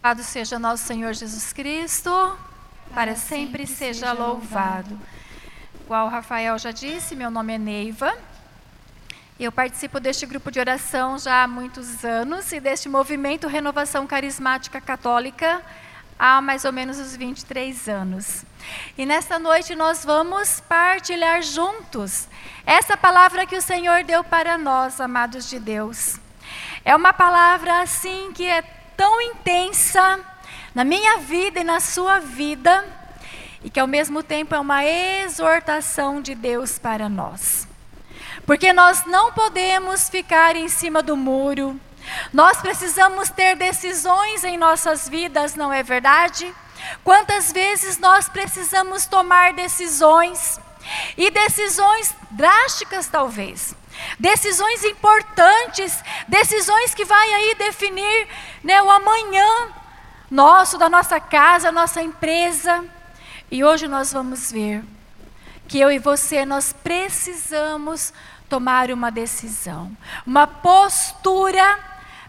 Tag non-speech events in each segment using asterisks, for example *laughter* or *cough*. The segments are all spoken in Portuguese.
Louvado seja nosso Senhor Jesus Cristo, para sempre seja louvado. Igual o Rafael já disse, meu nome é Neiva. Eu participo deste grupo de oração já há muitos anos e deste movimento Renovação Carismática Católica há mais ou menos uns 23 anos. E nesta noite nós vamos partilhar juntos essa palavra que o Senhor deu para nós, amados de Deus. É uma palavra assim que é tão intensa na minha vida e na sua vida, e que ao mesmo tempo é uma exortação de Deus para nós. Porque nós não podemos ficar em cima do muro, nós precisamos ter decisões em nossas vidas, não é verdade? Quantas vezes nós precisamos tomar decisões, e decisões drásticas talvez, decisões importantes, decisões que vai aí definir né, o amanhã nosso, da nossa casa, nossa empresa. E hoje nós vamos ver que eu e você nós precisamos tomar uma decisão, uma postura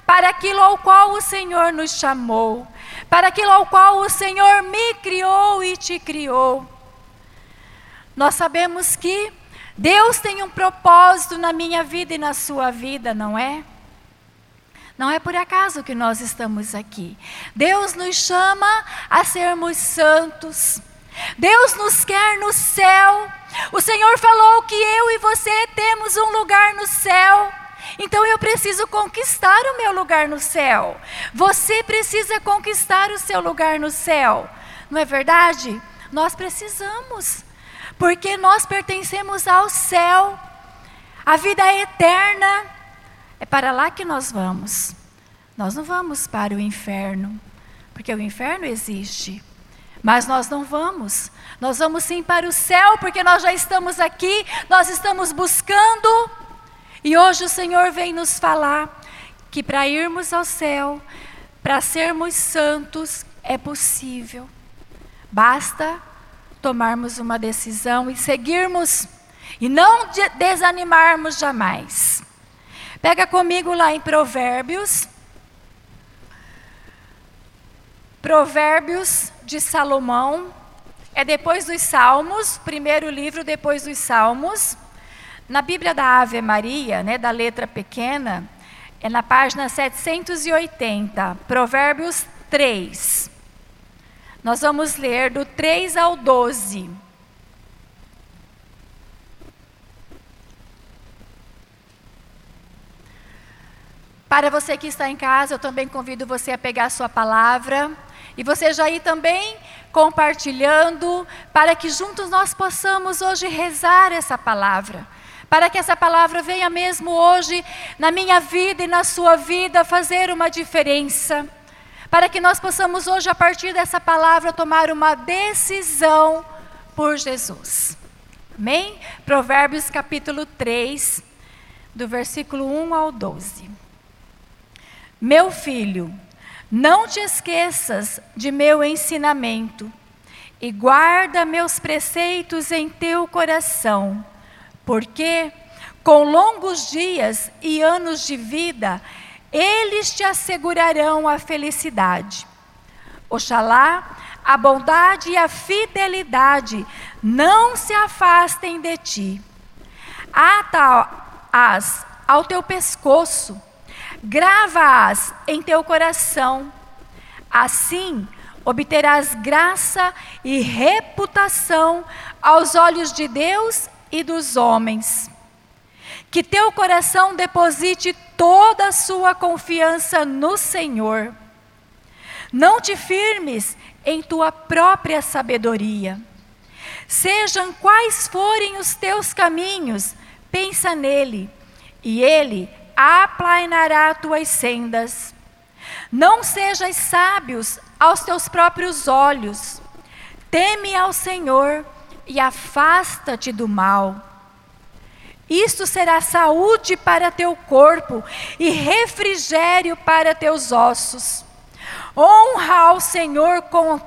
para aquilo ao qual o Senhor nos chamou, para aquilo ao qual o Senhor me criou e te criou. Nós sabemos que Deus tem um propósito na minha vida e na sua vida, não é? Não é por acaso que nós estamos aqui. Deus nos chama a sermos santos. Deus nos quer no céu. O Senhor falou que eu e você temos um lugar no céu. Então eu preciso conquistar o meu lugar no céu. Você precisa conquistar o seu lugar no céu. Não é verdade? Nós precisamos. Porque nós pertencemos ao céu. A vida é eterna. É para lá que nós vamos. Nós não vamos para o inferno, porque o inferno existe. Mas nós não vamos. Nós vamos sim para o céu, porque nós já estamos aqui, nós estamos buscando e hoje o Senhor vem nos falar que para irmos ao céu, para sermos santos, é possível. Basta tomarmos uma decisão e seguirmos e não desanimarmos jamais. Pega comigo lá em Provérbios. Provérbios de Salomão. É depois dos Salmos, primeiro livro depois dos Salmos. Na Bíblia da Ave Maria, né, da letra pequena, é na página 780, Provérbios 3. Nós vamos ler do 3 ao 12. Para você que está em casa, eu também convido você a pegar a sua palavra e você já ir também compartilhando, para que juntos nós possamos hoje rezar essa palavra para que essa palavra venha mesmo hoje na minha vida e na sua vida fazer uma diferença. Para que nós possamos hoje, a partir dessa palavra, tomar uma decisão por Jesus. Amém? Provérbios capítulo 3, do versículo 1 ao 12. Meu filho, não te esqueças de meu ensinamento e guarda meus preceitos em teu coração porque com longos dias e anos de vida, eles te assegurarão a felicidade. Oxalá a bondade e a fidelidade não se afastem de ti. Ata-as ao teu pescoço, grava-as em teu coração. Assim obterás graça e reputação aos olhos de Deus e dos homens. Que teu coração deposite toda a sua confiança no Senhor. Não te firmes em tua própria sabedoria. Sejam quais forem os teus caminhos, pensa nele, e ele aplanará tuas sendas. Não sejas sábios aos teus próprios olhos. Teme ao Senhor e afasta-te do mal. Isto será saúde para teu corpo e refrigério para teus ossos. Honra ao Senhor com,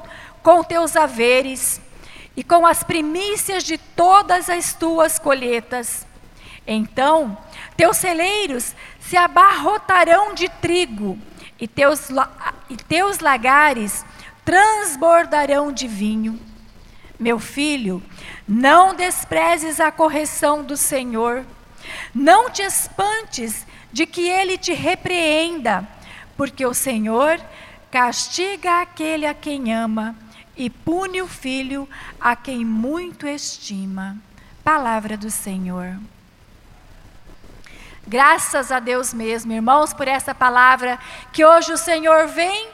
com teus haveres e com as primícias de todas as tuas colheitas. Então teus celeiros se abarrotarão de trigo e teus, e teus lagares transbordarão de vinho. Meu filho, não desprezes a correção do Senhor, não te espantes de que ele te repreenda, porque o Senhor castiga aquele a quem ama e pune o filho a quem muito estima. Palavra do Senhor. Graças a Deus mesmo, irmãos, por essa palavra que hoje o Senhor vem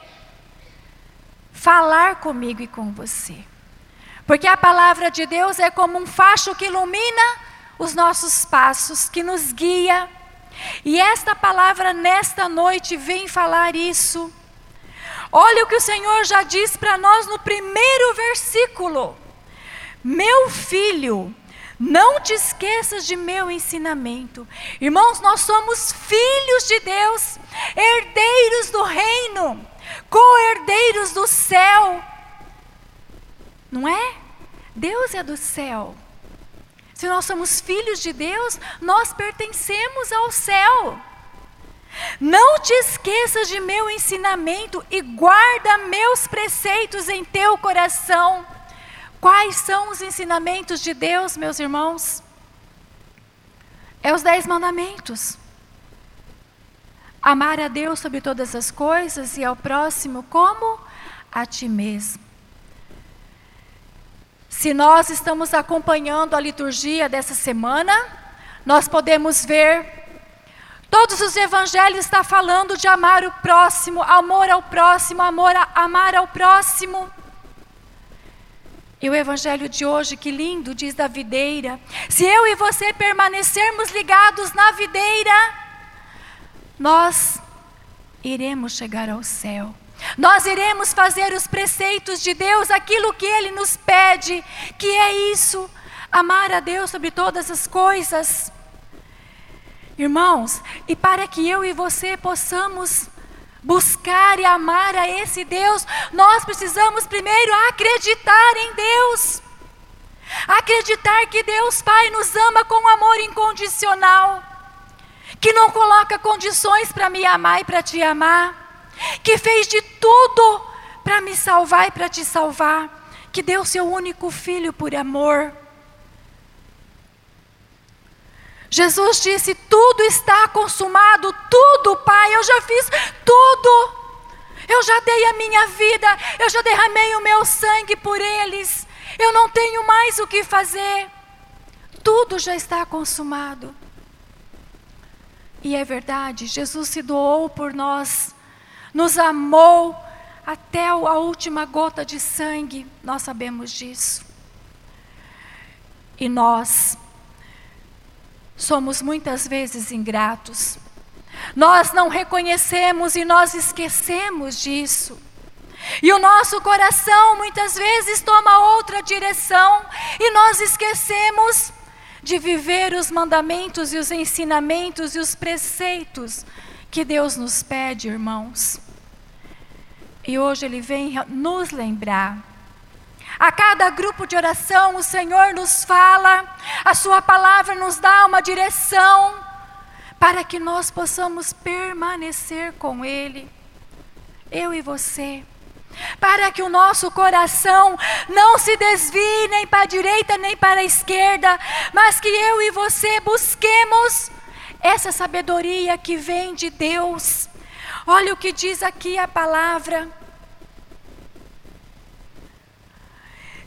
falar comigo e com você. Porque a palavra de Deus é como um facho que ilumina os nossos passos, que nos guia. E esta palavra nesta noite vem falar isso. Olha o que o Senhor já diz para nós no primeiro versículo: Meu filho, não te esqueças de meu ensinamento. Irmãos, nós somos filhos de Deus, herdeiros do reino, co-herdeiros do céu. Não é? Deus é do céu. Se nós somos filhos de Deus, nós pertencemos ao céu. Não te esqueças de meu ensinamento e guarda meus preceitos em teu coração Quais são os ensinamentos de Deus, meus irmãos? É os dez mandamentos. Amar a Deus sobre todas as coisas e ao próximo como a ti mesmo. Se nós estamos acompanhando a liturgia dessa semana, nós podemos ver todos os evangelhos está falando de amar o próximo, amor ao próximo, amor a, amar ao próximo. E o evangelho de hoje, que lindo, diz da videira. Se eu e você permanecermos ligados na videira, nós iremos chegar ao céu. Nós iremos fazer os preceitos de Deus, aquilo que Ele nos pede, que é isso, amar a Deus sobre todas as coisas. Irmãos, e para que eu e você possamos buscar e amar a esse Deus, nós precisamos primeiro acreditar em Deus. Acreditar que Deus Pai nos ama com amor incondicional, que não coloca condições para me amar e para te amar, que fez de tudo para me salvar e para te salvar, que deu seu único filho por amor. Jesus disse: Tudo está consumado, tudo, Pai, eu já fiz tudo. Eu já dei a minha vida, eu já derramei o meu sangue por eles. Eu não tenho mais o que fazer. Tudo já está consumado. E é verdade, Jesus se doou por nós, nos amou até a última gota de sangue, nós sabemos disso. E nós somos muitas vezes ingratos. Nós não reconhecemos e nós esquecemos disso. E o nosso coração muitas vezes toma outra direção e nós esquecemos de viver os mandamentos e os ensinamentos e os preceitos que Deus nos pede, irmãos. E hoje Ele vem nos lembrar a cada grupo de oração, o Senhor nos fala, a Sua palavra nos dá uma direção para que nós possamos permanecer com Ele, eu e você. Para que o nosso coração não se desvie nem para a direita nem para a esquerda, mas que eu e você busquemos essa sabedoria que vem de Deus. Olha o que diz aqui a palavra.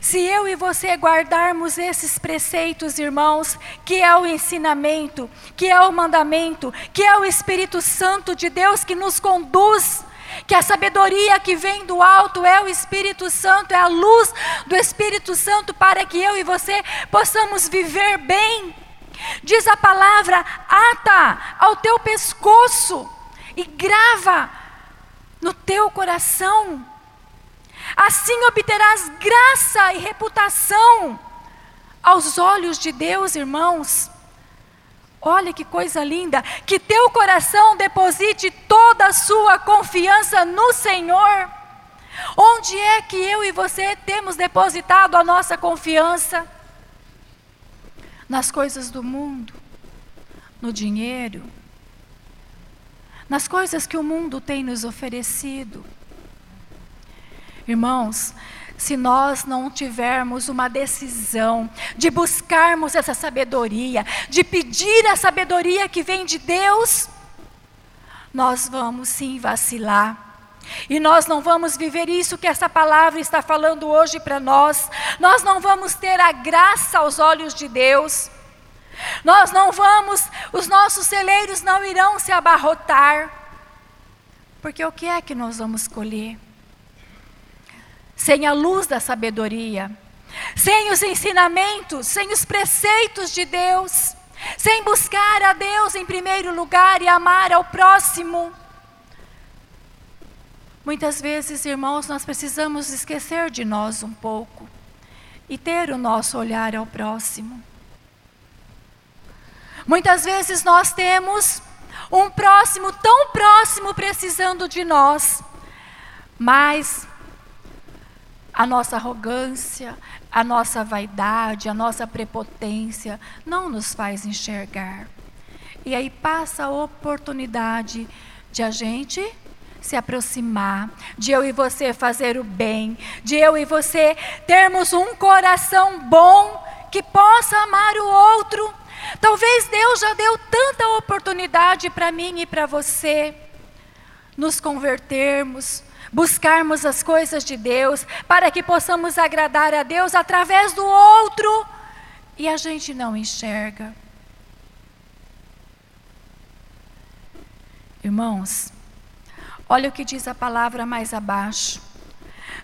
Se eu e você guardarmos esses preceitos, irmãos, que é o ensinamento, que é o mandamento, que é o Espírito Santo de Deus que nos conduz, que a sabedoria que vem do alto é o Espírito Santo, é a luz do Espírito Santo para que eu e você possamos viver bem. Diz a palavra: ata ao teu pescoço e grava no teu coração Assim obterás graça e reputação aos olhos de Deus, irmãos. Olha que coisa linda, que teu coração deposite toda a sua confiança no Senhor. Onde é que eu e você temos depositado a nossa confiança? Nas coisas do mundo, no dinheiro, nas coisas que o mundo tem nos oferecido. Irmãos, se nós não tivermos uma decisão de buscarmos essa sabedoria, de pedir a sabedoria que vem de Deus, nós vamos sim vacilar. E nós não vamos viver isso que essa palavra está falando hoje para nós. Nós não vamos ter a graça aos olhos de Deus. Nós não vamos, os nossos celeiros não irão se abarrotar. Porque o que é que nós vamos colher? Sem a luz da sabedoria, sem os ensinamentos, sem os preceitos de Deus, sem buscar a Deus em primeiro lugar e amar ao próximo. Muitas vezes, irmãos, nós precisamos esquecer de nós um pouco e ter o nosso olhar ao próximo. Muitas vezes nós temos um próximo tão próximo precisando de nós, mas a nossa arrogância, a nossa vaidade, a nossa prepotência não nos faz enxergar. E aí passa a oportunidade de a gente se aproximar, de eu e você fazer o bem, de eu e você termos um coração bom que possa amar o outro Talvez Deus já deu tanta oportunidade para mim e para você nos convertermos, buscarmos as coisas de Deus, para que possamos agradar a Deus através do outro, e a gente não enxerga. Irmãos, olha o que diz a palavra mais abaixo.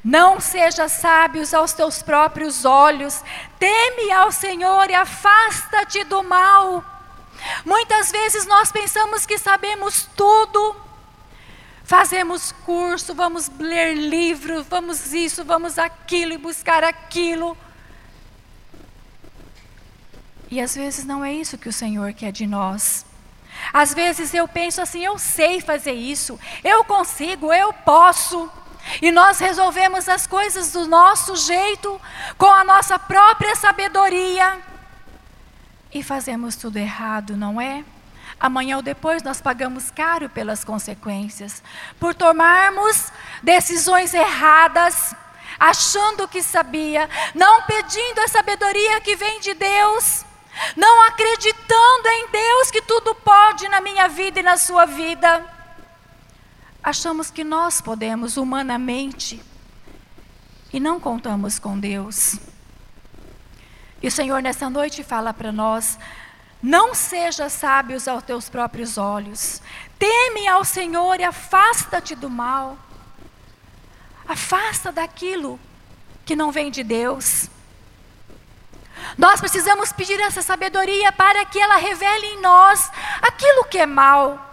Não sejas sábios aos teus próprios olhos, teme ao Senhor e afasta-te do mal. Muitas vezes nós pensamos que sabemos tudo, fazemos curso, vamos ler livro, vamos isso, vamos aquilo e buscar aquilo. E às vezes não é isso que o Senhor quer de nós. Às vezes eu penso assim, eu sei fazer isso, eu consigo, eu posso. E nós resolvemos as coisas do nosso jeito, com a nossa própria sabedoria. E fazemos tudo errado, não é? Amanhã ou depois nós pagamos caro pelas consequências, por tomarmos decisões erradas, achando que sabia, não pedindo a sabedoria que vem de Deus, não acreditando em Deus que tudo pode na minha vida e na sua vida achamos que nós podemos humanamente e não contamos com Deus. E o Senhor nessa noite fala para nós: não seja sábios aos teus próprios olhos, teme ao Senhor e afasta-te do mal. Afasta daquilo que não vem de Deus. Nós precisamos pedir essa sabedoria para que ela revele em nós aquilo que é mal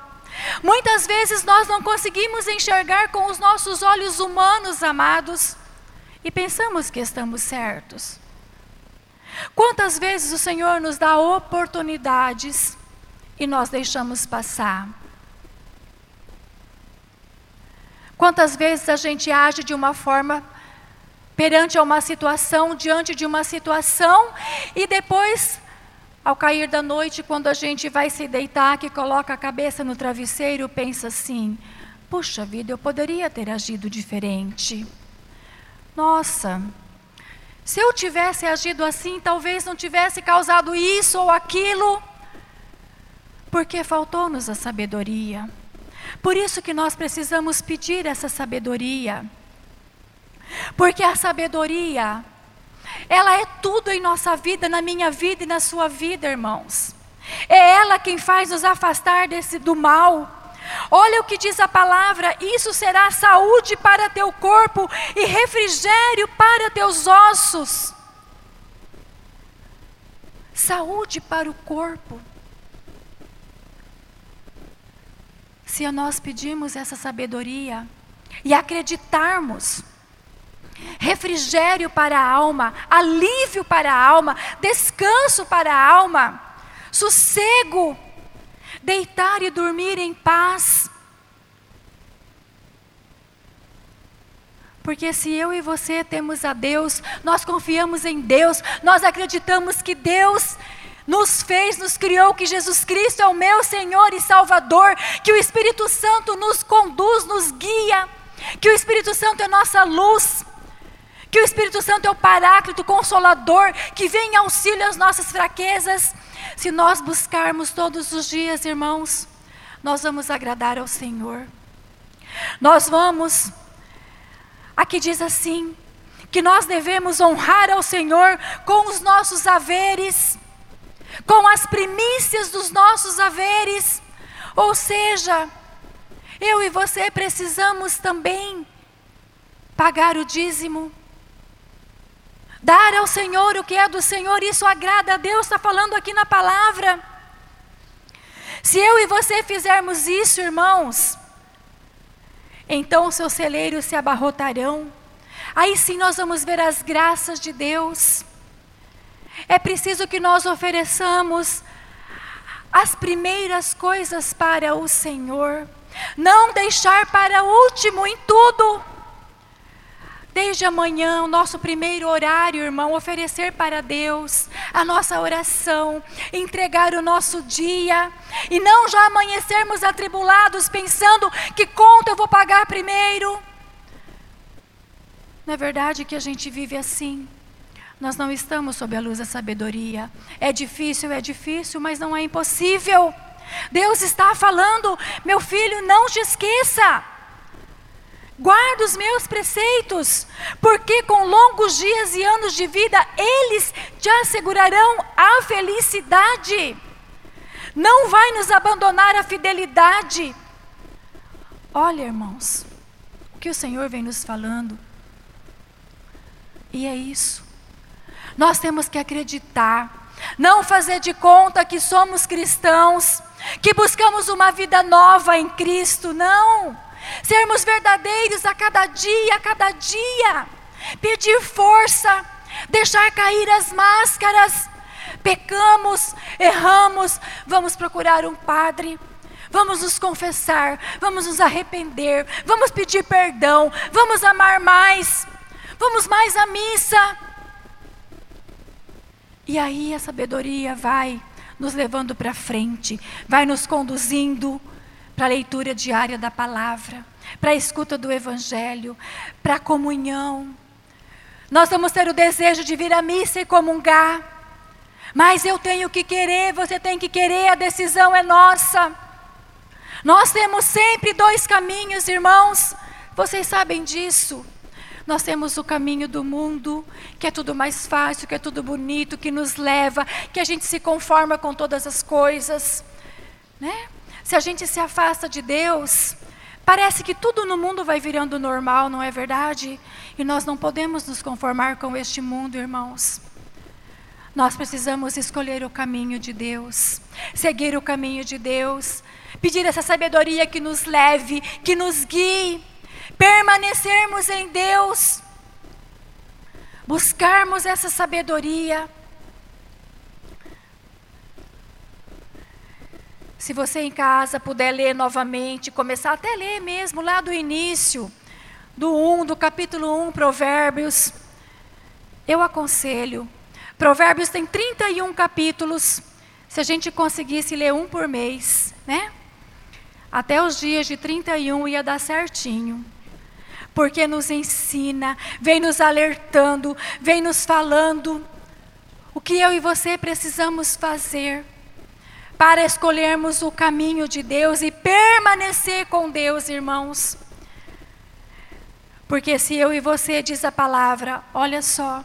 Muitas vezes nós não conseguimos enxergar com os nossos olhos humanos, amados, e pensamos que estamos certos. Quantas vezes o Senhor nos dá oportunidades e nós deixamos passar? Quantas vezes a gente age de uma forma perante uma situação, diante de uma situação, e depois ao cair da noite, quando a gente vai se deitar, que coloca a cabeça no travesseiro, pensa assim: puxa vida, eu poderia ter agido diferente. Nossa, se eu tivesse agido assim, talvez não tivesse causado isso ou aquilo, porque faltou-nos a sabedoria. Por isso que nós precisamos pedir essa sabedoria. Porque a sabedoria ela é tudo em nossa vida, na minha vida e na sua vida, irmãos. É ela quem faz nos afastar desse do mal. Olha o que diz a palavra: isso será saúde para teu corpo e refrigério para teus ossos. Saúde para o corpo. Se nós pedimos essa sabedoria e acreditarmos, refrigério para a alma, alívio para a alma, descanso para a alma, sossego, deitar e dormir em paz. Porque se eu e você temos a Deus, nós confiamos em Deus, nós acreditamos que Deus nos fez, nos criou, que Jesus Cristo é o meu Senhor e Salvador, que o Espírito Santo nos conduz, nos guia, que o Espírito Santo é nossa luz, que o Espírito Santo é o Paráclito, Consolador, que vem em auxílio às nossas fraquezas. Se nós buscarmos todos os dias, irmãos, nós vamos agradar ao Senhor. Nós vamos, aqui diz assim, que nós devemos honrar ao Senhor com os nossos haveres, com as primícias dos nossos haveres. Ou seja, eu e você precisamos também pagar o dízimo, dar ao Senhor o que é do Senhor, isso agrada a Deus, está falando aqui na palavra. Se eu e você fizermos isso, irmãos, então os seus celeiros se abarrotarão. Aí sim nós vamos ver as graças de Deus. É preciso que nós ofereçamos as primeiras coisas para o Senhor, não deixar para último em tudo. Desde amanhã, o nosso primeiro horário, irmão, oferecer para Deus a nossa oração, entregar o nosso dia e não já amanhecermos atribulados pensando que conta eu vou pagar primeiro. Não é verdade que a gente vive assim? Nós não estamos sob a luz da sabedoria. É difícil, é difícil, mas não é impossível. Deus está falando, meu filho, não te esqueça. Guarda os meus preceitos, porque com longos dias e anos de vida eles te assegurarão a felicidade. Não vai nos abandonar a fidelidade. Olha, irmãos, o que o Senhor vem nos falando. E é isso. Nós temos que acreditar, não fazer de conta que somos cristãos, que buscamos uma vida nova em Cristo, não sermos verdadeiros a cada dia, a cada dia, pedir força, deixar cair as máscaras. Pecamos, erramos, vamos procurar um padre, vamos nos confessar, vamos nos arrepender, vamos pedir perdão, vamos amar mais, vamos mais à missa. E aí a sabedoria vai nos levando para frente, vai nos conduzindo para a leitura diária da palavra, para a escuta do evangelho, para a comunhão. Nós vamos ter o desejo de vir à missa e comungar, mas eu tenho que querer, você tem que querer, a decisão é nossa. Nós temos sempre dois caminhos, irmãos, vocês sabem disso. Nós temos o caminho do mundo, que é tudo mais fácil, que é tudo bonito, que nos leva, que a gente se conforma com todas as coisas, né? Se a gente se afasta de Deus, parece que tudo no mundo vai virando normal, não é verdade? E nós não podemos nos conformar com este mundo, irmãos. Nós precisamos escolher o caminho de Deus, seguir o caminho de Deus, pedir essa sabedoria que nos leve, que nos guie, permanecermos em Deus, buscarmos essa sabedoria. Se você em casa puder ler novamente, começar até ler mesmo lá do início, do 1, do capítulo 1, Provérbios, eu aconselho. Provérbios tem 31 capítulos. Se a gente conseguisse ler um por mês, né? Até os dias de 31 ia dar certinho. Porque nos ensina, vem nos alertando, vem nos falando o que eu e você precisamos fazer para escolhermos o caminho de Deus e permanecer com Deus, irmãos. Porque se eu e você diz a palavra, olha só,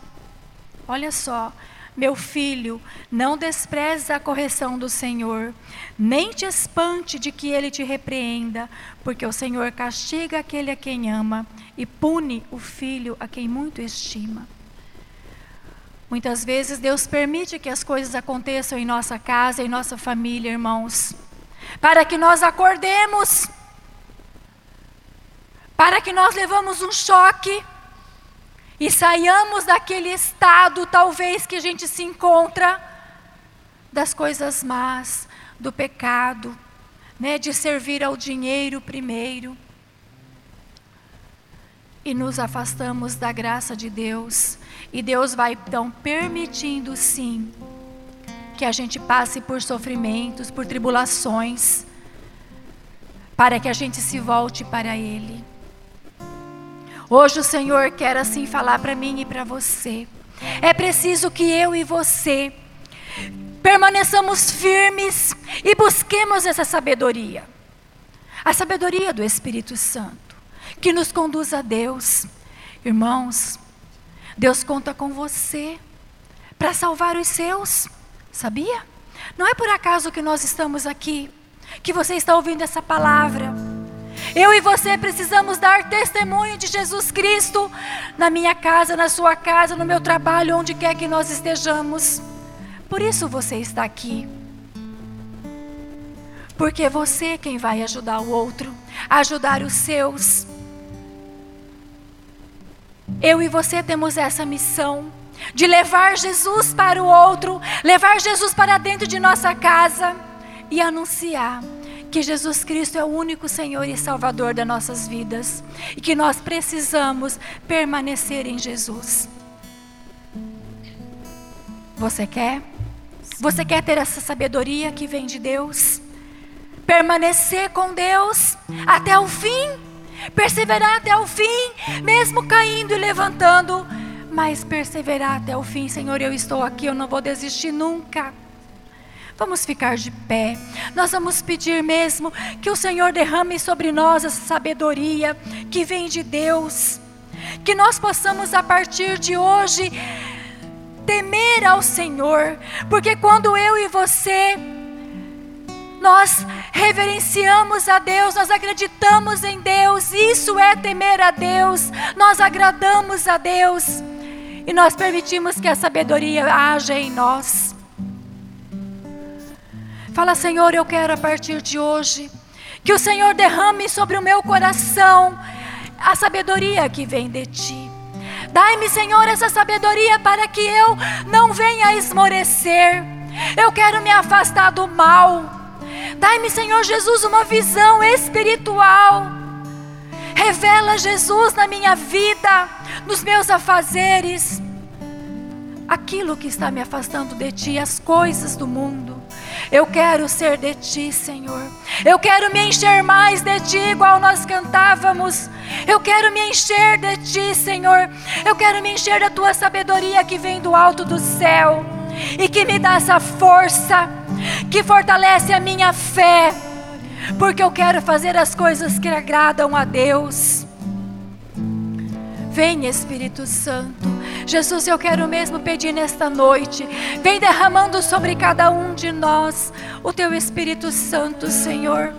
olha só, meu filho, não despreze a correção do Senhor, nem te espante de que ele te repreenda, porque o Senhor castiga aquele a quem ama e pune o filho a quem muito estima. Muitas vezes Deus permite que as coisas aconteçam em nossa casa, em nossa família, irmãos, para que nós acordemos, para que nós levamos um choque. E saiamos daquele estado, talvez, que a gente se encontra, das coisas más, do pecado, né, de servir ao dinheiro primeiro. E nos afastamos da graça de Deus e Deus vai então permitindo sim que a gente passe por sofrimentos, por tribulações, para que a gente se volte para Ele. Hoje o Senhor quer assim falar para mim e para você. É preciso que eu e você permaneçamos firmes e busquemos essa sabedoria. A sabedoria do Espírito Santo, que nos conduz a Deus. Irmãos, Deus conta com você para salvar os seus, sabia? Não é por acaso que nós estamos aqui, que você está ouvindo essa palavra. Eu e você precisamos dar testemunho de Jesus Cristo na minha casa, na sua casa, no meu trabalho, onde quer que nós estejamos. Por isso você está aqui. Porque você é quem vai ajudar o outro, ajudar os seus. Eu e você temos essa missão de levar Jesus para o outro, levar Jesus para dentro de nossa casa e anunciar que Jesus Cristo é o único Senhor e Salvador das nossas vidas e que nós precisamos permanecer em Jesus. Você quer? Você quer ter essa sabedoria que vem de Deus? Permanecer com Deus até o fim? Perseverar até o fim, mesmo caindo e levantando, mas perseverar até o fim, Senhor, eu estou aqui, eu não vou desistir nunca. Vamos ficar de pé. Nós vamos pedir mesmo que o Senhor derrame sobre nós essa sabedoria que vem de Deus. Que nós possamos, a partir de hoje, temer ao Senhor. Porque quando eu e você nós reverenciamos a Deus, nós acreditamos em Deus, isso é temer a Deus, nós agradamos a Deus e nós permitimos que a sabedoria haja em nós. Fala, Senhor, eu quero a partir de hoje que o Senhor derrame sobre o meu coração a sabedoria que vem de ti. Dai-me, Senhor, essa sabedoria para que eu não venha esmorecer. Eu quero me afastar do mal. Dai-me, Senhor Jesus, uma visão espiritual. Revela Jesus na minha vida, nos meus afazeres, aquilo que está me afastando de Ti, as coisas do mundo. Eu quero ser de ti, Senhor. Eu quero me encher mais de ti, igual nós cantávamos. Eu quero me encher de ti, Senhor. Eu quero me encher da tua sabedoria que vem do alto do céu e que me dá essa força, que fortalece a minha fé, porque eu quero fazer as coisas que agradam a Deus. Vem, Espírito Santo. Jesus, eu quero mesmo pedir nesta noite, vem derramando sobre cada um de nós o teu Espírito Santo, Senhor.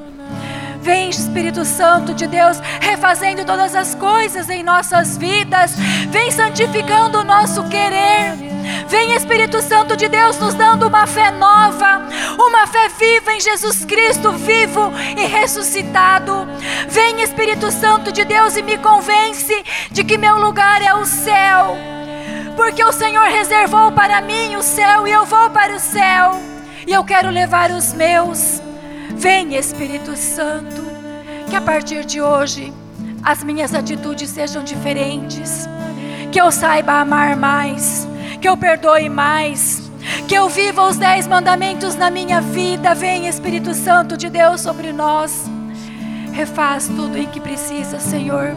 Vem, Espírito Santo de Deus, refazendo todas as coisas em nossas vidas. Vem santificando o nosso querer. Vem, Espírito Santo de Deus, nos dando uma fé nova, uma fé viva em Jesus Cristo, vivo e ressuscitado. Vem, Espírito Santo de Deus, e me convence de que meu lugar é o céu, porque o Senhor reservou para mim o céu e eu vou para o céu, e eu quero levar os meus. Vem, Espírito Santo, que a partir de hoje as minhas atitudes sejam diferentes, que eu saiba amar mais, que eu perdoe mais, que eu viva os dez mandamentos na minha vida. Vem, Espírito Santo de Deus, sobre nós. Refaz tudo em que precisa, Senhor.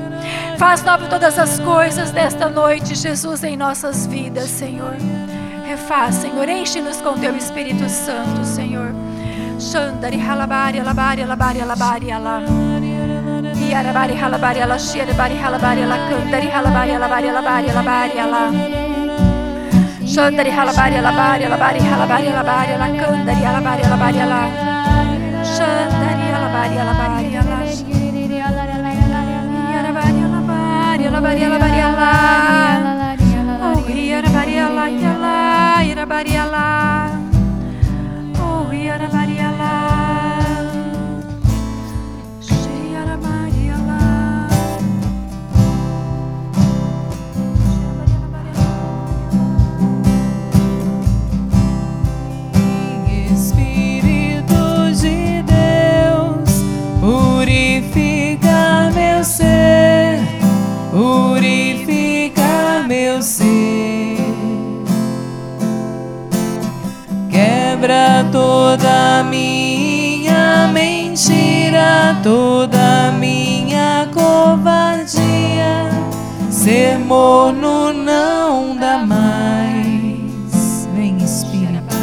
Faz nova todas as coisas desta noite, Jesus, em nossas vidas, Senhor. Refaz, Senhor. Enche-nos com teu Espírito Santo, Senhor. Shandari halabari alabari alabari alabari ala. Yarabari halabari ala shiarabari halabari ala kandari halabari alabari alabari alabari ala. Shandari halabari alabari alabari halabari alabari ala kandari alabari alabari ala. Shandari alabari alabari ala. Yarabari alabari alabari alabari ala. Oh, yarabari ala yala yarabari ala. Morno não dá mais. Vem, Espírito.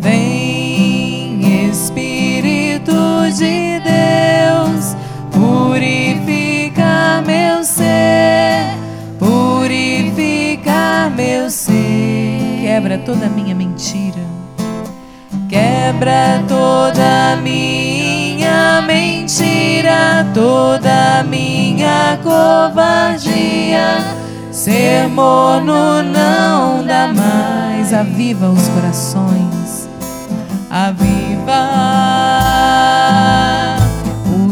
Vem, Espírito de Deus, purifica meu ser, purifica meu ser. Quebra toda minha mentira, quebra toda minha mentira, toda minha covardia. Ser mono não dá mais, aviva os corações aviva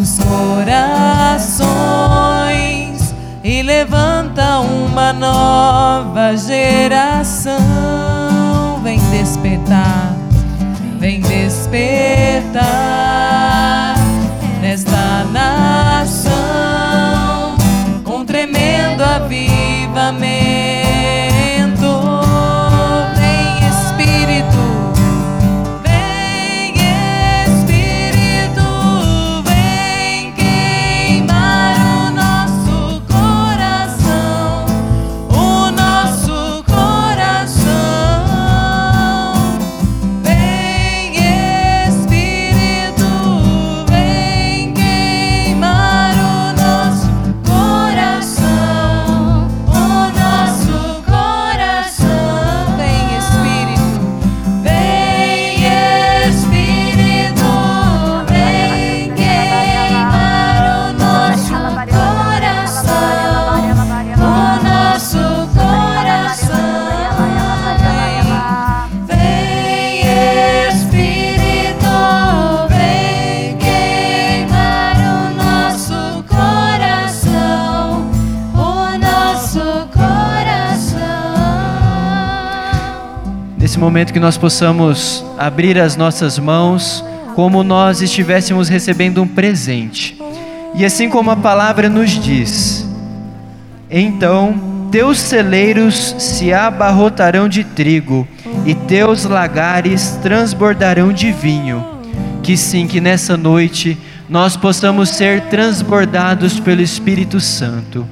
os corações e levanta uma nova geração. Vem despertar, vem despertar nação um tremendo avivamento. Momento que nós possamos abrir as nossas mãos como nós estivéssemos recebendo um presente. E assim como a palavra nos diz, então teus celeiros se abarrotarão de trigo e teus lagares transbordarão de vinho. Que sim, que nessa noite nós possamos ser transbordados pelo Espírito Santo.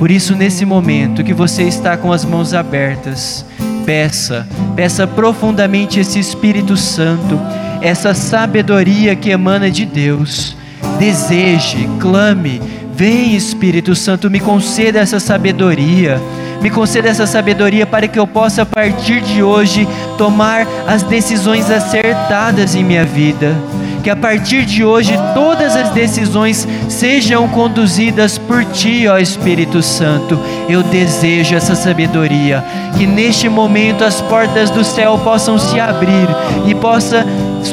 Por isso, nesse momento que você está com as mãos abertas, peça, peça profundamente esse Espírito Santo, essa sabedoria que emana de Deus. Deseje, clame, vem Espírito Santo, me conceda essa sabedoria. Me conceda essa sabedoria para que eu possa, a partir de hoje, tomar as decisões acertadas em minha vida. Que a partir de hoje todas as decisões sejam conduzidas por Ti, ó Espírito Santo. Eu desejo essa sabedoria. Que neste momento as portas do céu possam se abrir e possa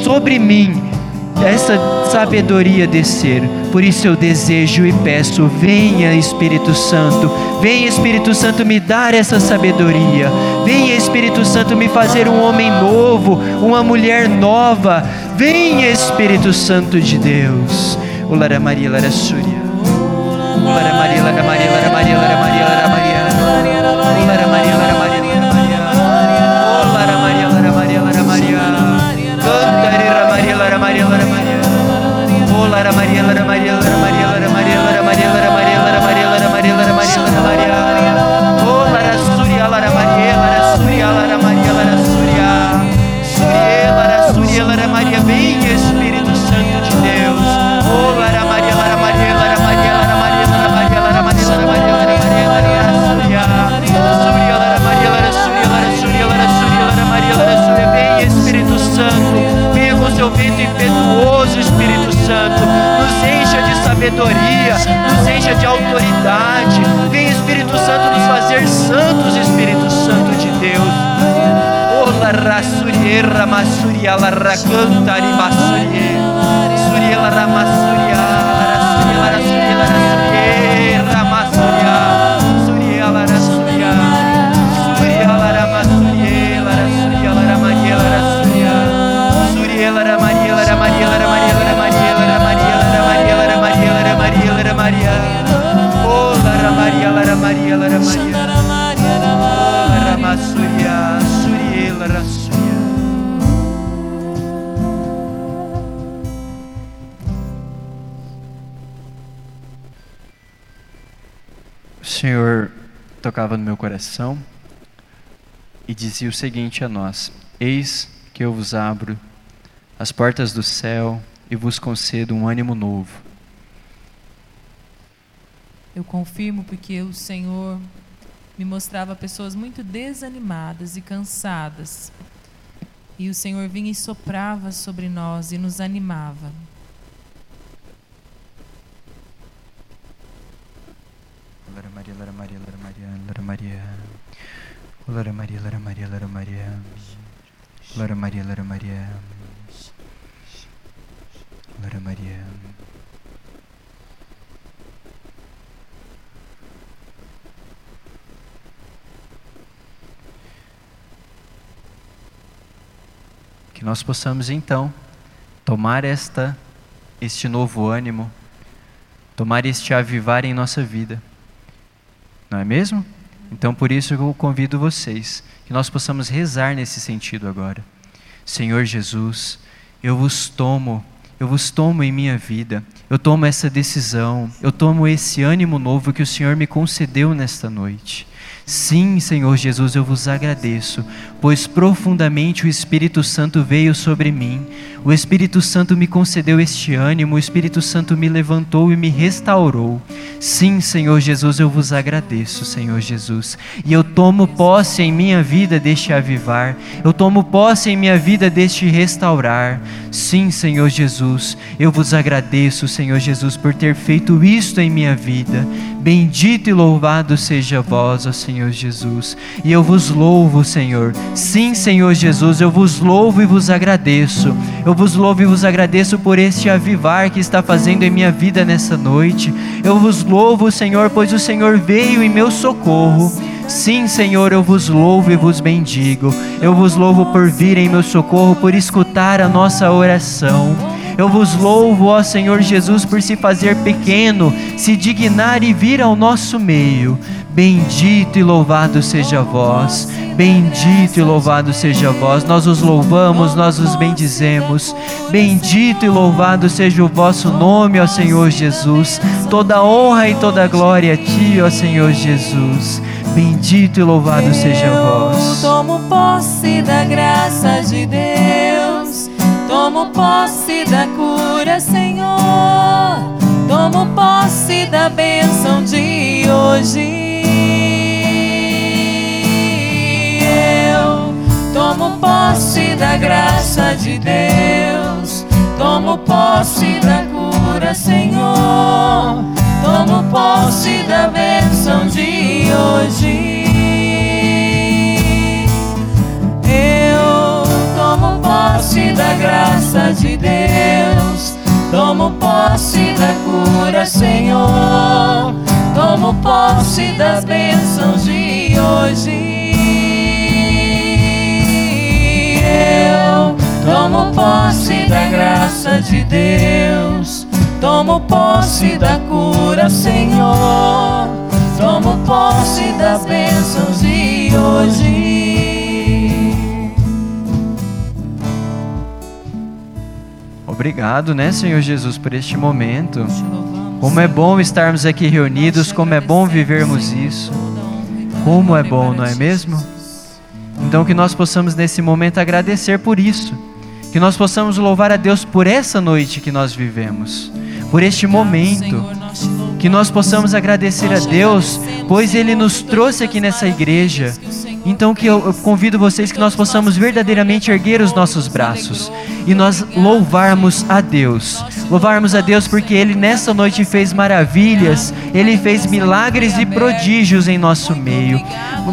sobre mim essa sabedoria descer. Por isso eu desejo e peço: venha Espírito Santo, venha Espírito Santo me dar essa sabedoria. Venha Espírito Santo me fazer um homem novo, uma mulher nova. Venha Espírito Santo de Deus. O Lara Maria, Lara Súria. O Lara Maria, Lara Maria, Lara Maria, Lara Maria, Lara para Maria Lara sabedoria, nos encha de autoridade. Vem Espírito Santo nos fazer santos, Espírito Santo de Deus. Ola rasurie ramasuria la racantari masurie. Surie la ramasuria. Rasurie la rasurie Suriela Ramaria Ramasuria O Senhor tocava no meu coração e dizia o seguinte a nós: Eis que eu vos abro as portas do céu e vos concedo um ânimo novo. Eu confirmo porque o Senhor me mostrava pessoas muito desanimadas e cansadas. E o Senhor vinha e soprava sobre nós e nos animava. Lara Maria, Lara Maria, Lara Maria, Lara Maria. Lara Maria, Lara Maria, Lara Maria. Lara Maria, Lara Maria. Lara Maria. Que nós possamos então tomar esta este novo ânimo, tomar este avivar em nossa vida. Não é mesmo? Então por isso eu convido vocês que nós possamos rezar nesse sentido agora. Senhor Jesus, eu vos tomo, eu vos tomo em minha vida. Eu tomo essa decisão, eu tomo esse ânimo novo que o Senhor me concedeu nesta noite. Sim, Senhor Jesus, eu vos agradeço, pois profundamente o Espírito Santo veio sobre mim. O Espírito Santo me concedeu este ânimo, o Espírito Santo me levantou e me restaurou. Sim, Senhor Jesus, eu vos agradeço, Senhor Jesus. E eu tomo posse em minha vida deste avivar, eu tomo posse em minha vida deste restaurar. Sim, Senhor Jesus, eu vos agradeço, Senhor Jesus, por ter feito isto em minha vida. Bendito e louvado seja vós, ó Senhor Jesus. E eu vos louvo, Senhor. Sim, Senhor Jesus, eu vos louvo e vos agradeço. Eu vos louvo e vos agradeço por este avivar que está fazendo em minha vida nessa noite. Eu vos louvo, Senhor, pois o Senhor veio em meu socorro. Sim, Senhor, eu vos louvo e vos bendigo. Eu vos louvo por vir em meu socorro, por escutar a nossa oração. Eu vos louvo, ó Senhor Jesus, por se fazer pequeno, se dignar e vir ao nosso meio. Bendito e louvado seja vós, bendito e louvado seja vós. Nós os louvamos, nós os bendizemos. Bendito e louvado seja o vosso nome, ó Senhor Jesus. Toda honra e toda glória a ti, ó Senhor Jesus. Bendito e louvado seja vós. Eu tomo posse da graça de Deus. Tomo posse da cura, Senhor. Tomo posse da bênção de hoje. Eu tomo posse da graça de Deus. Tomo posse da cura, Senhor. Tomo posse da bênção de hoje. Posse da graça de Deus. Tomo posse da cura, Senhor. Tomo posse das bênçãos de hoje. Eu tomo posse da graça de Deus. Tomo posse da cura, Senhor. Tomo posse das bênçãos de hoje. Obrigado, né, Senhor Jesus, por este momento. Como é bom estarmos aqui reunidos, como é bom vivermos isso. Como é bom, não é mesmo? Então que nós possamos nesse momento agradecer por isso. Que nós possamos louvar a Deus por essa noite que nós vivemos, por este momento. Que nós possamos agradecer a Deus, pois Ele nos trouxe aqui nessa igreja. Então que eu, eu convido vocês que nós possamos verdadeiramente erguer os nossos braços e nós louvarmos a Deus. Louvarmos a Deus porque Ele nessa noite fez maravilhas, Ele fez milagres e prodígios em nosso meio.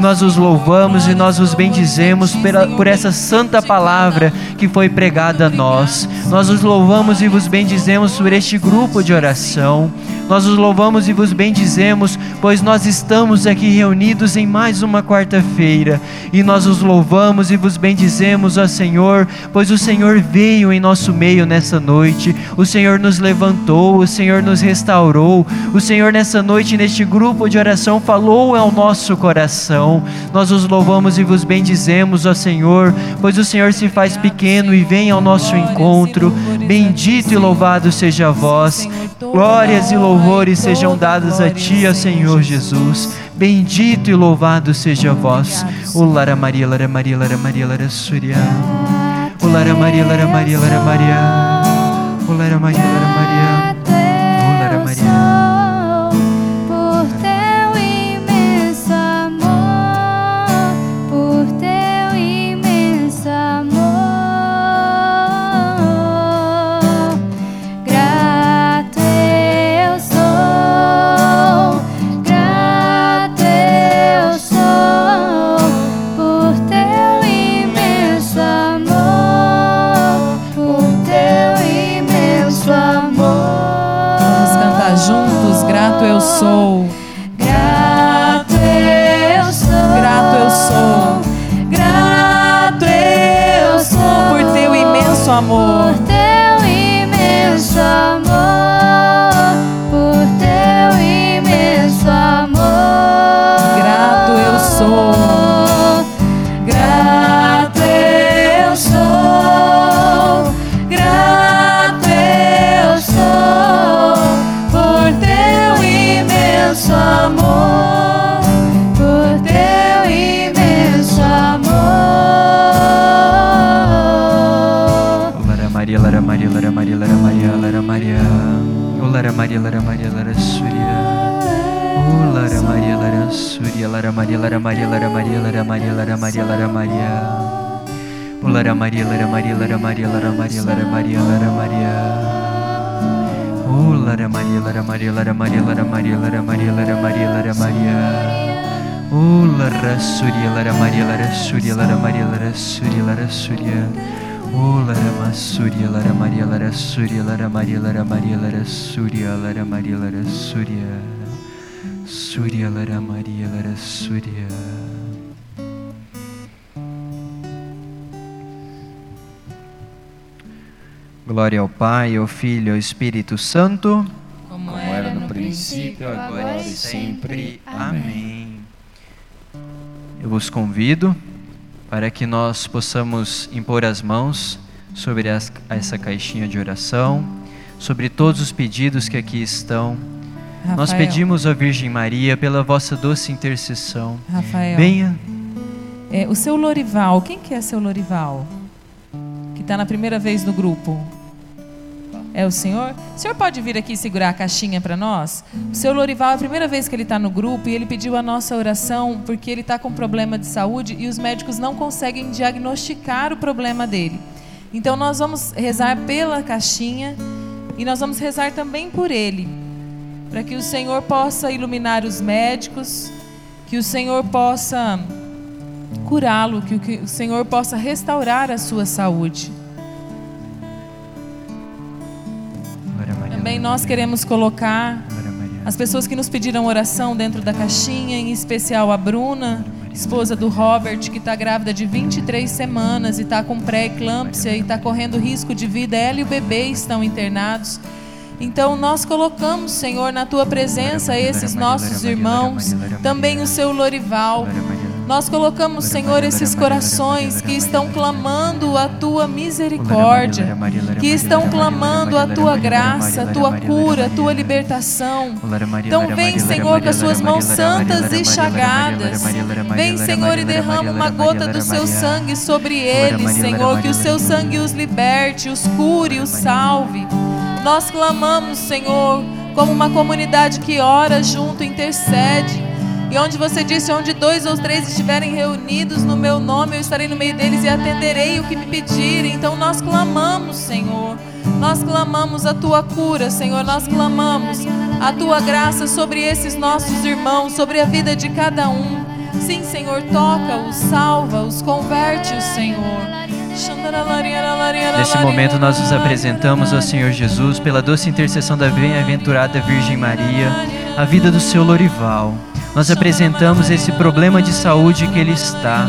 Nós os louvamos e nós os bendizemos por essa santa palavra que foi pregada a nós. Nós os louvamos e vos bendizemos por este grupo de oração. Nós os louvamos e vos bendizemos, pois nós estamos aqui reunidos em mais uma quarta-feira. E nós os louvamos e vos bendizemos, ó Senhor, pois o Senhor veio em nosso meio nessa noite. O Senhor nos levantou, o Senhor nos restaurou. O Senhor nessa noite, neste grupo de oração, falou ao nosso coração. Nós os louvamos e vos bendizemos, ó Senhor, pois o Senhor se faz pequeno e vem ao nosso encontro. Bendito e louvado seja vós. Glórias e louvores sejam dados a Ti, ó Senhor Jesus. Bendito e louvado seja vós. O Lara Maria, Lara Maria, Lara Maria, Lara Surya. O Lara Maria, Lara Maria, Lara Maria. O Lara Maria, Lara Maria. O Lara Maria. Surya, Lara Maria, Lara Maria, Lara Maria, Lara Maria, Lara Maria, Lara Maria. O Lara Maria, Lara Maria, Lara Maria, Lara Maria, Lara Maria, Lara Maria. O Lara Maria, Lara Maria, Lara Maria, Lara Maria, Lara Maria, Lara Maria, Lara Maria. O Lara Surya, Lara Maria, Lara Surya, Lara Maria, Lara Surya, Lara Surya. O Lara Masurya, Lara Maria, Lara Surya, Lara Maria, Lara Maria, Lara Surya, Lara Maria, Lara Surya. Lara Maria, Lara Surya. Glória ao Pai, ao Filho e ao Espírito Santo. Como Como era era no princípio, agora e sempre. Amém. Eu vos convido para que nós possamos impor as mãos sobre essa caixinha de oração, sobre todos os pedidos que aqui estão. Nós Rafael, pedimos à Virgem Maria pela vossa doce intercessão. Rafael, Venha, é, o seu Lorival, quem que é seu Lorival? Que está na primeira vez no grupo? É o senhor? O senhor pode vir aqui segurar a caixinha para nós? O seu Lorival é a primeira vez que ele está no grupo e ele pediu a nossa oração porque ele está com problema de saúde e os médicos não conseguem diagnosticar o problema dele. Então nós vamos rezar pela caixinha e nós vamos rezar também por ele, para que o Senhor possa iluminar os médicos, que o Senhor possa curá-lo, que o- Senhor possa restaurar a sua saúde. Também nós queremos colocar as pessoas que nos pediram oração dentro da caixinha, em especial a Bruna, esposa do Robert, que está grávida de 23 semanas e está com pré-eclâmpsia e está correndo risco de vida. Ela e o bebê estão internados. Então nós colocamos, Senhor, na tua presença esses nossos irmãos, também o seu Lorival. Nós colocamos, Senhor, esses corações que estão clamando a tua misericórdia, que estão clamando a tua graça, a tua cura, a tua libertação. Então vem, Senhor, com as suas mãos santas e chagadas. Vem, Senhor, e derrama uma gota do seu sangue sobre eles, Senhor, que o seu sangue os liberte, os cure, os salve. Nós clamamos, Senhor, como uma comunidade que ora junto, intercede. E onde você disse, onde dois ou três estiverem reunidos no meu nome, eu estarei no meio deles e atenderei o que me pedirem. Então nós clamamos, Senhor. Nós clamamos a tua cura, Senhor. Nós clamamos a tua graça sobre esses nossos irmãos, sobre a vida de cada um. Sim, Senhor, toca-os, salva-os, converte-os, Senhor. Nesse momento nós nos apresentamos ao Senhor Jesus pela doce intercessão da bem-aventurada Virgem Maria, a vida do seu Lorival. Nós apresentamos esse problema de saúde que ele está.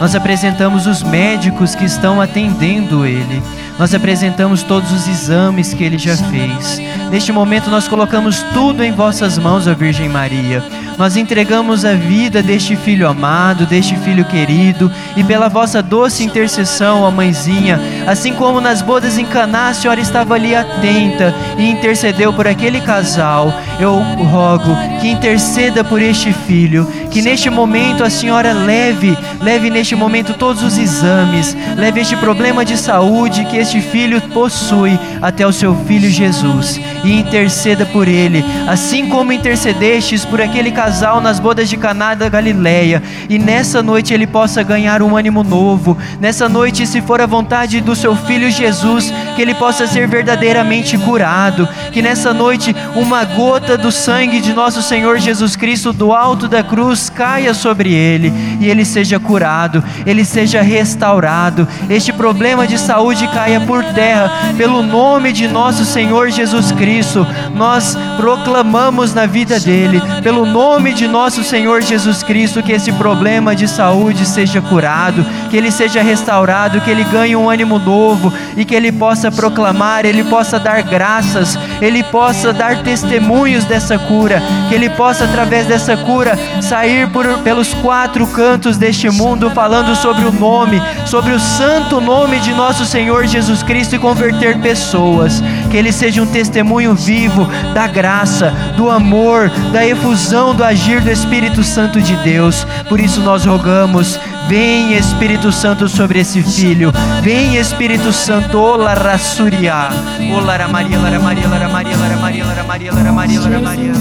Nós apresentamos os médicos que estão atendendo ele. Nós apresentamos todos os exames que ele já fez. Neste momento nós colocamos tudo em vossas mãos, ó Virgem Maria. Nós entregamos a vida deste filho amado, deste filho querido, e pela vossa doce intercessão, ó mãezinha, assim como nas bodas em Caná, a senhora estava ali atenta e intercedeu por aquele casal, eu rogo que interceda por este filho, que neste momento a senhora leve, leve neste momento todos os exames, leve este problema de saúde que este filho possui até o seu filho Jesus e interceda por ele, assim como intercedestes por aquele casal nas bodas de Caná da Galileia, e nessa noite ele possa ganhar um ânimo novo. Nessa noite, se for a vontade do seu filho Jesus, que ele possa ser verdadeiramente curado, que nessa noite uma gota do sangue de nosso Senhor Jesus Cristo do alto da cruz caia sobre ele e ele seja curado, ele seja restaurado. Este problema de saúde caia por terra pelo nome de nosso Senhor Jesus Cristo. Nós proclamamos na vida dele, pelo nome de nosso Senhor Jesus Cristo, que esse problema de saúde seja curado, que ele seja restaurado, que ele ganhe um ânimo novo e que ele possa proclamar, ele possa dar graças, ele possa dar testemunhos dessa cura, que ele possa através dessa cura sair por, pelos quatro cantos deste mundo falando sobre o nome, sobre o santo nome de nosso Senhor Jesus Cristo e converter pessoas, que ele seja um testemunho vivo da graça, do amor, da efusão do agir do Espírito Santo de Deus. Por isso nós rogamos, vem Espírito Santo sobre esse filho. Vem Espírito Santo, ola rasuria. Ola Maria, lara Maria, lara Maria, lara Maria, lara Maria, lara Maria, lara Maria.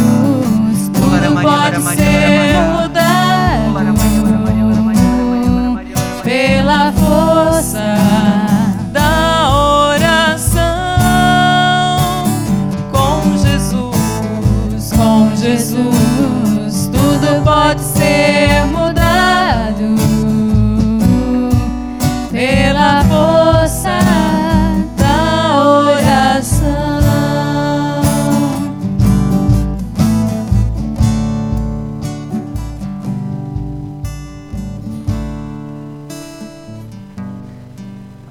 Ola Maria, lara Maria, lara Maria. Pela força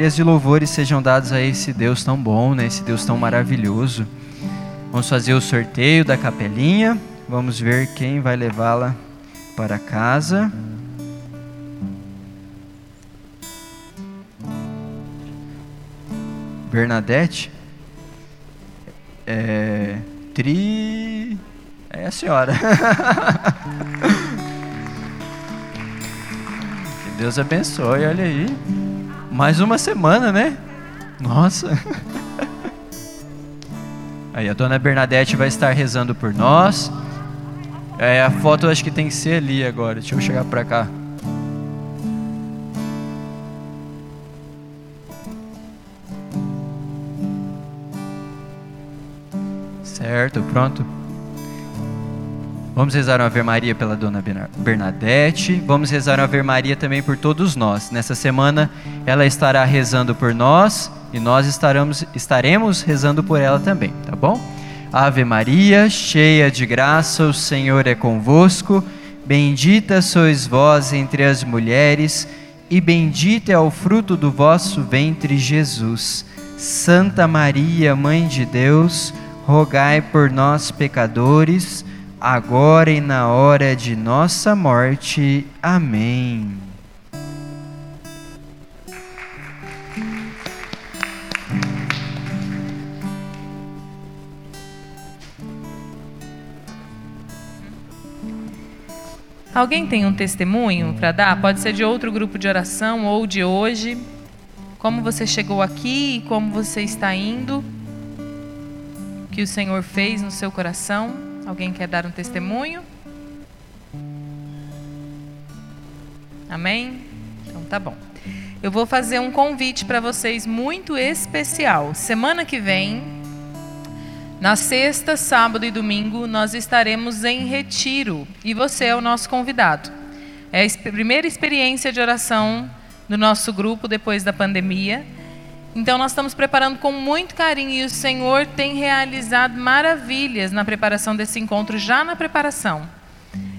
Glórias e louvores sejam dados a esse Deus tão bom, né? Esse Deus tão maravilhoso. Vamos fazer o sorteio da capelinha. Vamos ver quem vai levá-la para casa. Bernadette. É, tri. É a senhora. *laughs* que Deus abençoe, olha aí. Mais uma semana, né? Nossa. *laughs* Aí a dona Bernadette vai estar rezando por nós. É, a foto acho que tem que ser ali agora. Deixa eu chegar para cá. Certo, pronto. Vamos rezar uma Ave Maria pela Dona Bernadette. Vamos rezar uma Ave Maria também por todos nós. Nessa semana ela estará rezando por nós e nós estaremos, estaremos rezando por ela também, tá bom? Ave Maria, cheia de graça, o Senhor é convosco. Bendita sois vós entre as mulheres, e bendito é o fruto do vosso ventre, Jesus. Santa Maria, Mãe de Deus, rogai por nós, pecadores agora e na hora de nossa morte. Amém. Alguém tem um testemunho para dar? Pode ser de outro grupo de oração ou de hoje. Como você chegou aqui e como você está indo. que o Senhor fez no seu coração? Alguém quer dar um testemunho? Amém? Então tá bom. Eu vou fazer um convite para vocês muito especial. Semana que vem, na sexta, sábado e domingo, nós estaremos em retiro e você é o nosso convidado. É a primeira experiência de oração do nosso grupo depois da pandemia. Então nós estamos preparando com muito carinho e o Senhor tem realizado maravilhas na preparação desse encontro, já na preparação.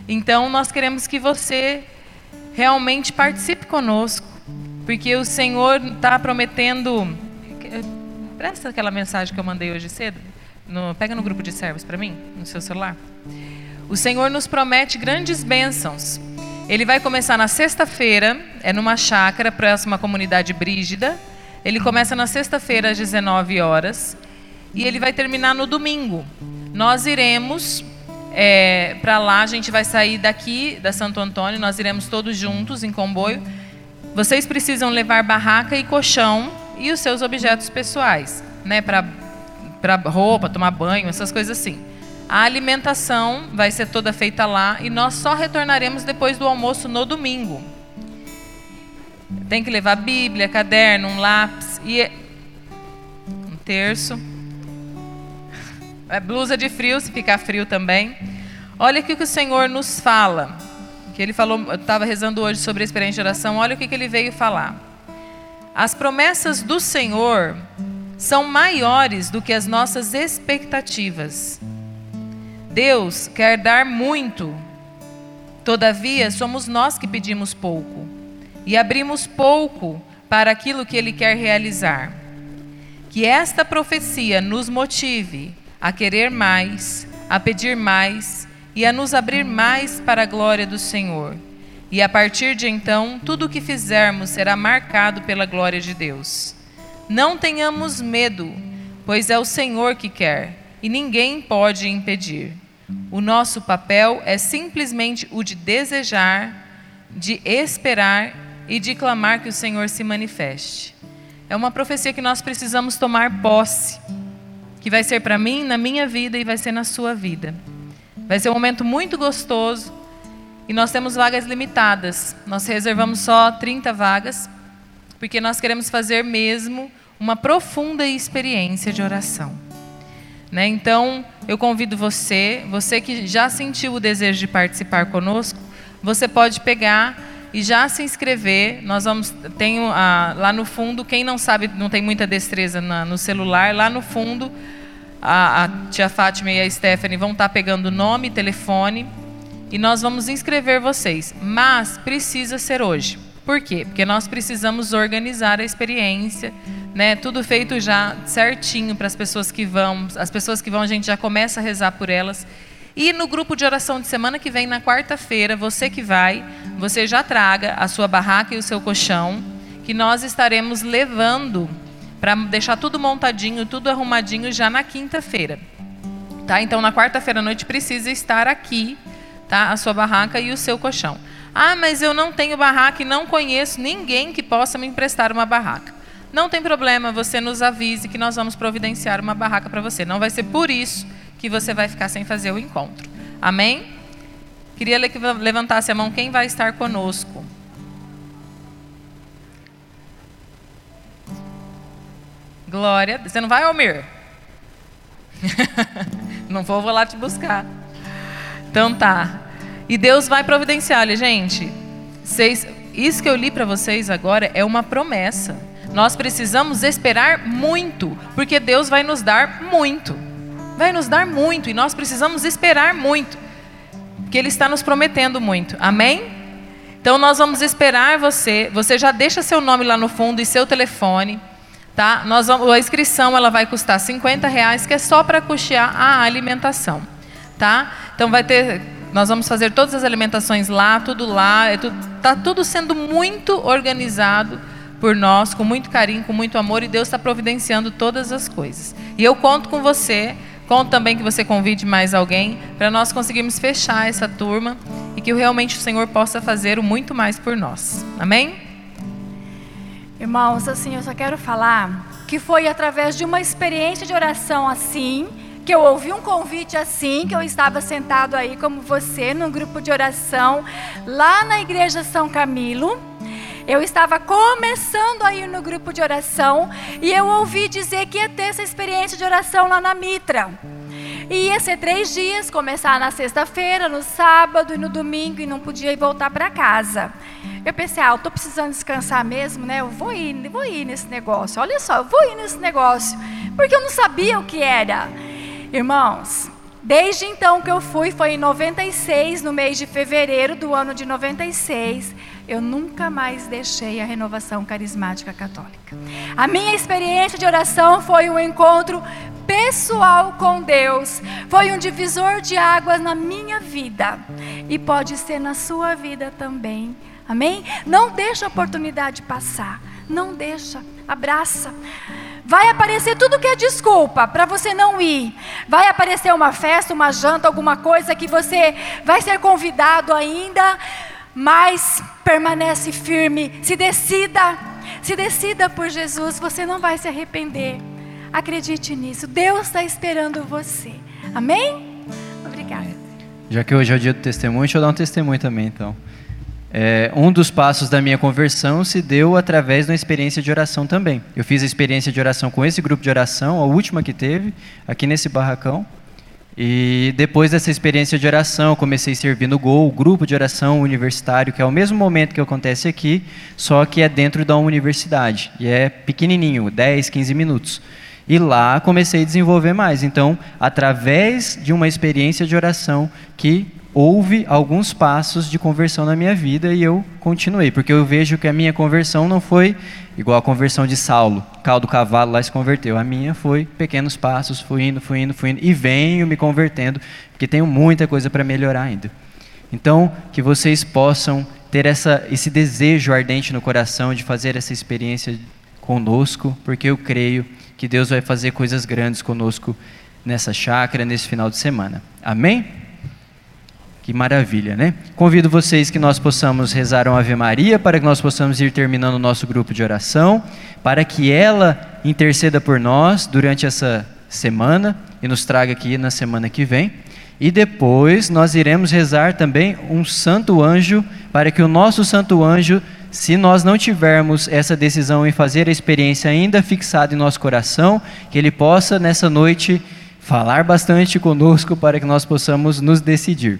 Então nós queremos que você realmente participe conosco, porque o Senhor está prometendo. Presta aquela mensagem que eu mandei hoje cedo. No, pega no grupo de servos para mim, no seu celular. O Senhor nos promete grandes bênçãos. Ele vai começar na sexta-feira, é numa chácara próxima à comunidade Brígida. Ele começa na sexta-feira às 19 horas e ele vai terminar no domingo. Nós iremos é, para lá, a gente vai sair daqui da Santo Antônio, nós iremos todos juntos em comboio. Vocês precisam levar barraca e colchão e os seus objetos pessoais, né, para para roupa, tomar banho, essas coisas assim. A alimentação vai ser toda feita lá e nós só retornaremos depois do almoço no domingo. Tem que levar Bíblia, caderno, um lápis e um terço é blusa de frio, se ficar frio também. Olha o que o Senhor nos fala. Que ele falou, eu estava rezando hoje sobre a experiência de oração. Olha o que, que ele veio falar. As promessas do Senhor são maiores do que as nossas expectativas. Deus quer dar muito, todavia somos nós que pedimos pouco e abrimos pouco para aquilo que Ele quer realizar. Que esta profecia nos motive a querer mais, a pedir mais e a nos abrir mais para a glória do Senhor. E a partir de então, tudo o que fizermos será marcado pela glória de Deus. Não tenhamos medo, pois é o Senhor que quer, e ninguém pode impedir. O nosso papel é simplesmente o de desejar, de esperar e de clamar que o Senhor se manifeste. É uma profecia que nós precisamos tomar posse que vai ser para mim, na minha vida e vai ser na sua vida. Vai ser um momento muito gostoso e nós temos vagas limitadas. Nós reservamos só 30 vagas, porque nós queremos fazer mesmo uma profunda experiência de oração. Né? Então, eu convido você, você que já sentiu o desejo de participar conosco, você pode pegar e já se inscrever. Nós vamos tem lá no fundo, quem não sabe, não tem muita destreza na, no celular, lá no fundo a, a, tia Fátima e a Stephanie vão estar tá pegando nome, telefone e nós vamos inscrever vocês. Mas precisa ser hoje. Por quê? Porque nós precisamos organizar a experiência, né? Tudo feito já certinho para as pessoas que vão. As pessoas que vão a gente já começa a rezar por elas. E no grupo de oração de semana que vem, na quarta-feira, você que vai, você já traga a sua barraca e o seu colchão, que nós estaremos levando para deixar tudo montadinho, tudo arrumadinho já na quinta-feira. Tá? Então, na quarta-feira à noite precisa estar aqui, tá? A sua barraca e o seu colchão. Ah, mas eu não tenho barraca e não conheço ninguém que possa me emprestar uma barraca. Não tem problema, você nos avise que nós vamos providenciar uma barraca para você. Não vai ser por isso que você vai ficar sem fazer o encontro. Amém? Queria que levantasse a mão quem vai estar conosco. Glória. Você não vai, Almir? *laughs* não vou, vou lá te buscar. Então tá. E Deus vai providenciar, olha, gente. Vocês, isso que eu li para vocês agora é uma promessa. Nós precisamos esperar muito, porque Deus vai nos dar muito vai nos dar muito e nós precisamos esperar muito, porque Ele está nos prometendo muito. Amém? Então nós vamos esperar você. Você já deixa seu nome lá no fundo e seu telefone, tá? Nós vamos, a inscrição ela vai custar 50 reais, que é só para custear a alimentação, tá? Então vai ter, nós vamos fazer todas as alimentações lá, tudo lá, é tudo, tá tudo sendo muito organizado por nós, com muito carinho, com muito amor, e Deus está providenciando todas as coisas. E eu conto com você Conto também que você convide mais alguém para nós conseguirmos fechar essa turma e que realmente o Senhor possa fazer o muito mais por nós. Amém? Irmãos, assim, eu só quero falar que foi através de uma experiência de oração assim, que eu ouvi um convite assim, que eu estava sentado aí como você, num grupo de oração, lá na igreja São Camilo. Eu estava começando a ir no grupo de oração e eu ouvi dizer que ia ter essa experiência de oração lá na Mitra. E ia ser três dias, começar na sexta-feira, no sábado e no domingo, e não podia ir voltar para casa. Eu pensei, ah, eu estou precisando descansar mesmo, né? Eu vou ir, vou ir nesse negócio. Olha só, eu vou ir nesse negócio. Porque eu não sabia o que era. Irmãos, desde então que eu fui, foi em 96, no mês de fevereiro do ano de 96, eu nunca mais deixei a renovação carismática católica. A minha experiência de oração foi um encontro pessoal com Deus, foi um divisor de águas na minha vida e pode ser na sua vida também. Amém? Não deixa a oportunidade passar. Não deixa. Abraça. Vai aparecer tudo que é desculpa para você não ir. Vai aparecer uma festa, uma janta, alguma coisa que você vai ser convidado ainda, mas permanece firme. Se decida, se decida por Jesus, você não vai se arrepender. Acredite nisso. Deus está esperando você. Amém? Obrigada. Já que hoje é o dia do testemunho, deixa eu dar um testemunho também, então. É, um dos passos da minha conversão se deu através de uma experiência de oração também. Eu fiz a experiência de oração com esse grupo de oração, a última que teve, aqui nesse barracão. E depois dessa experiência de oração, comecei a servir no Gol, o grupo de oração universitário, que é o mesmo momento que acontece aqui, só que é dentro da universidade. E é pequenininho, 10, 15 minutos. E lá comecei a desenvolver mais. Então, através de uma experiência de oração que houve alguns passos de conversão na minha vida e eu continuei, porque eu vejo que a minha conversão não foi igual a conversão de Saulo, caldo cavalo lá se converteu. A minha foi pequenos passos, fui indo, fui indo, fui indo e venho me convertendo, porque tenho muita coisa para melhorar ainda. Então, que vocês possam ter essa, esse desejo ardente no coração de fazer essa experiência conosco, porque eu creio que Deus vai fazer coisas grandes conosco nessa chácara, nesse final de semana. Amém? Que maravilha, né? Convido vocês que nós possamos rezar uma Ave Maria para que nós possamos ir terminando o nosso grupo de oração, para que ela interceda por nós durante essa semana e nos traga aqui na semana que vem. E depois nós iremos rezar também um santo anjo, para que o nosso santo anjo, se nós não tivermos essa decisão em fazer a experiência ainda fixada em nosso coração, que ele possa nessa noite falar bastante conosco para que nós possamos nos decidir.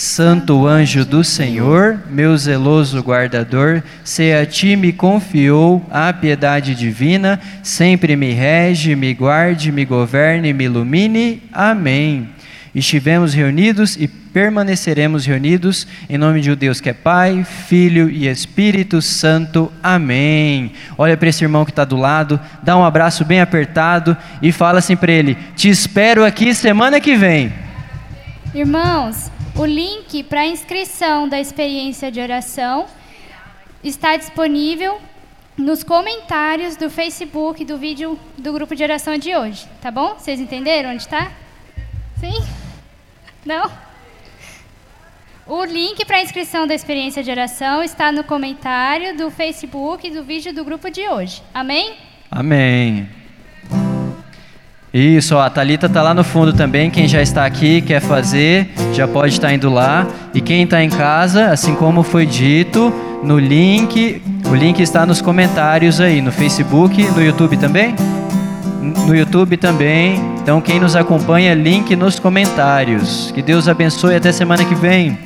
Santo anjo do Senhor, meu zeloso guardador, se a ti me confiou a piedade divina, sempre me rege, me guarde, me governe, me ilumine. Amém. Estivemos reunidos e permaneceremos reunidos em nome de um Deus que é Pai, Filho e Espírito Santo. Amém. Olha para esse irmão que está do lado, dá um abraço bem apertado e fala assim para ele: Te espero aqui semana que vem. Irmãos, o link para inscrição da experiência de oração está disponível nos comentários do Facebook do vídeo do grupo de oração de hoje, tá bom? Vocês entenderam onde está? Sim? Não? O link para inscrição da experiência de oração está no comentário do Facebook do vídeo do grupo de hoje. Amém? Amém. Isso, ó, a Thalita está lá no fundo também. Quem já está aqui, quer fazer, já pode estar indo lá. E quem está em casa, assim como foi dito, no link, o link está nos comentários aí, no Facebook, no YouTube também? No YouTube também. Então, quem nos acompanha, link nos comentários. Que Deus abençoe até semana que vem.